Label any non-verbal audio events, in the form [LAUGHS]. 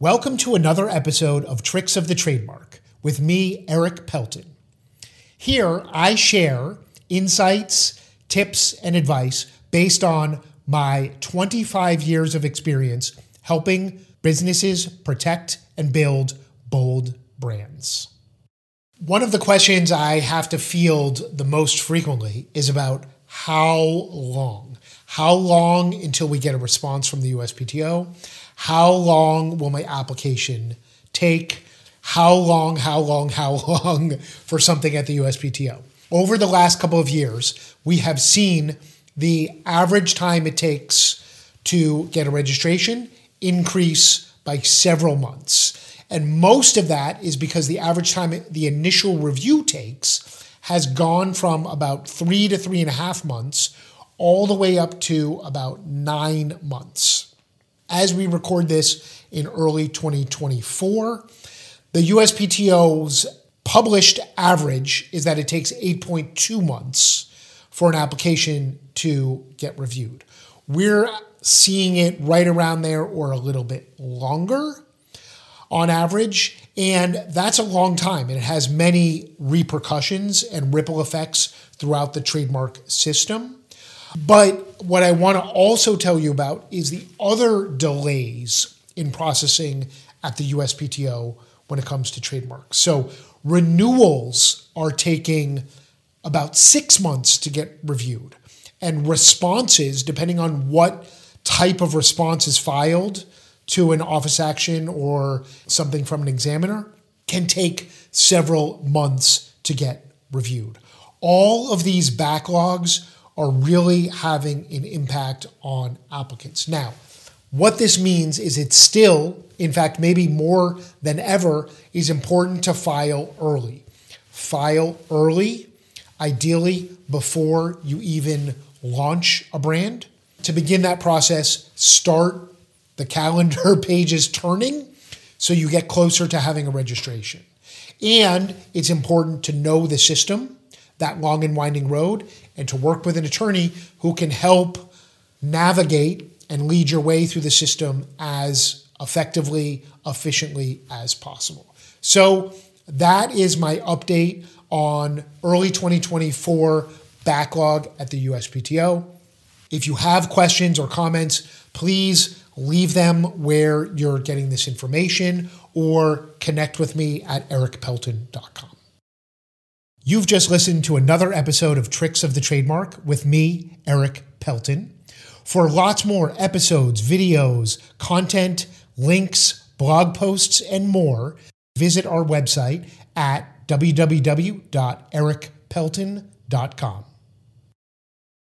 Welcome to another episode of Tricks of the Trademark with me, Erik Pelton. Here, I share insights, tips, and advice based on my 25 years of experience helping businesses protect and build bold brands. One of the questions I have to field the most frequently is about how long. How long until we get a response from the USPTO? How long will my application take? How long, how long, how [LAUGHS] long for something at the USPTO? Over the last couple of years, we have seen the average time it takes to get a registration increase by several months. And most of that is because the average time the initial review takes has gone from about three to three and a half months all the way up to about nine months. As we record this in early 2024, the USPTO's published average is that it takes 8.2 months for an application to get reviewed. We're seeing it right around there or a little bit longer on average. And that's a long time. And it has many repercussions and ripple effects throughout the trademark system. But what I want to also tell you about is the other delays in processing at the USPTO when it comes to trademarks. So renewals are taking about six months to get reviewed, and responses, depending on what type of response is filed, to an office action or something from an examiner can take several months to get reviewed. All of these backlogs are really having an impact on applicants. Now, what this means is it's still, in fact, maybe more than ever, is important to file early. File early, ideally before you even launch a brand. To begin that process, start the calendar [LAUGHS] pages turning, so you get closer to having a registration. And it's important to know the system, that long and winding road, and to work with an attorney who can help navigate and lead your way through the system as effectively, efficiently as possible. So that is my update on early 2024 backlog at the USPTO. If you have questions or comments, please leave them where you're getting this information or connect with me at erikpelton.com. You've just listened to another episode of Tricks of the Trademark with me, Erik Pelton. For lots more episodes, videos, content, links, blog posts, and more, visit our website at www.erikpelton.com.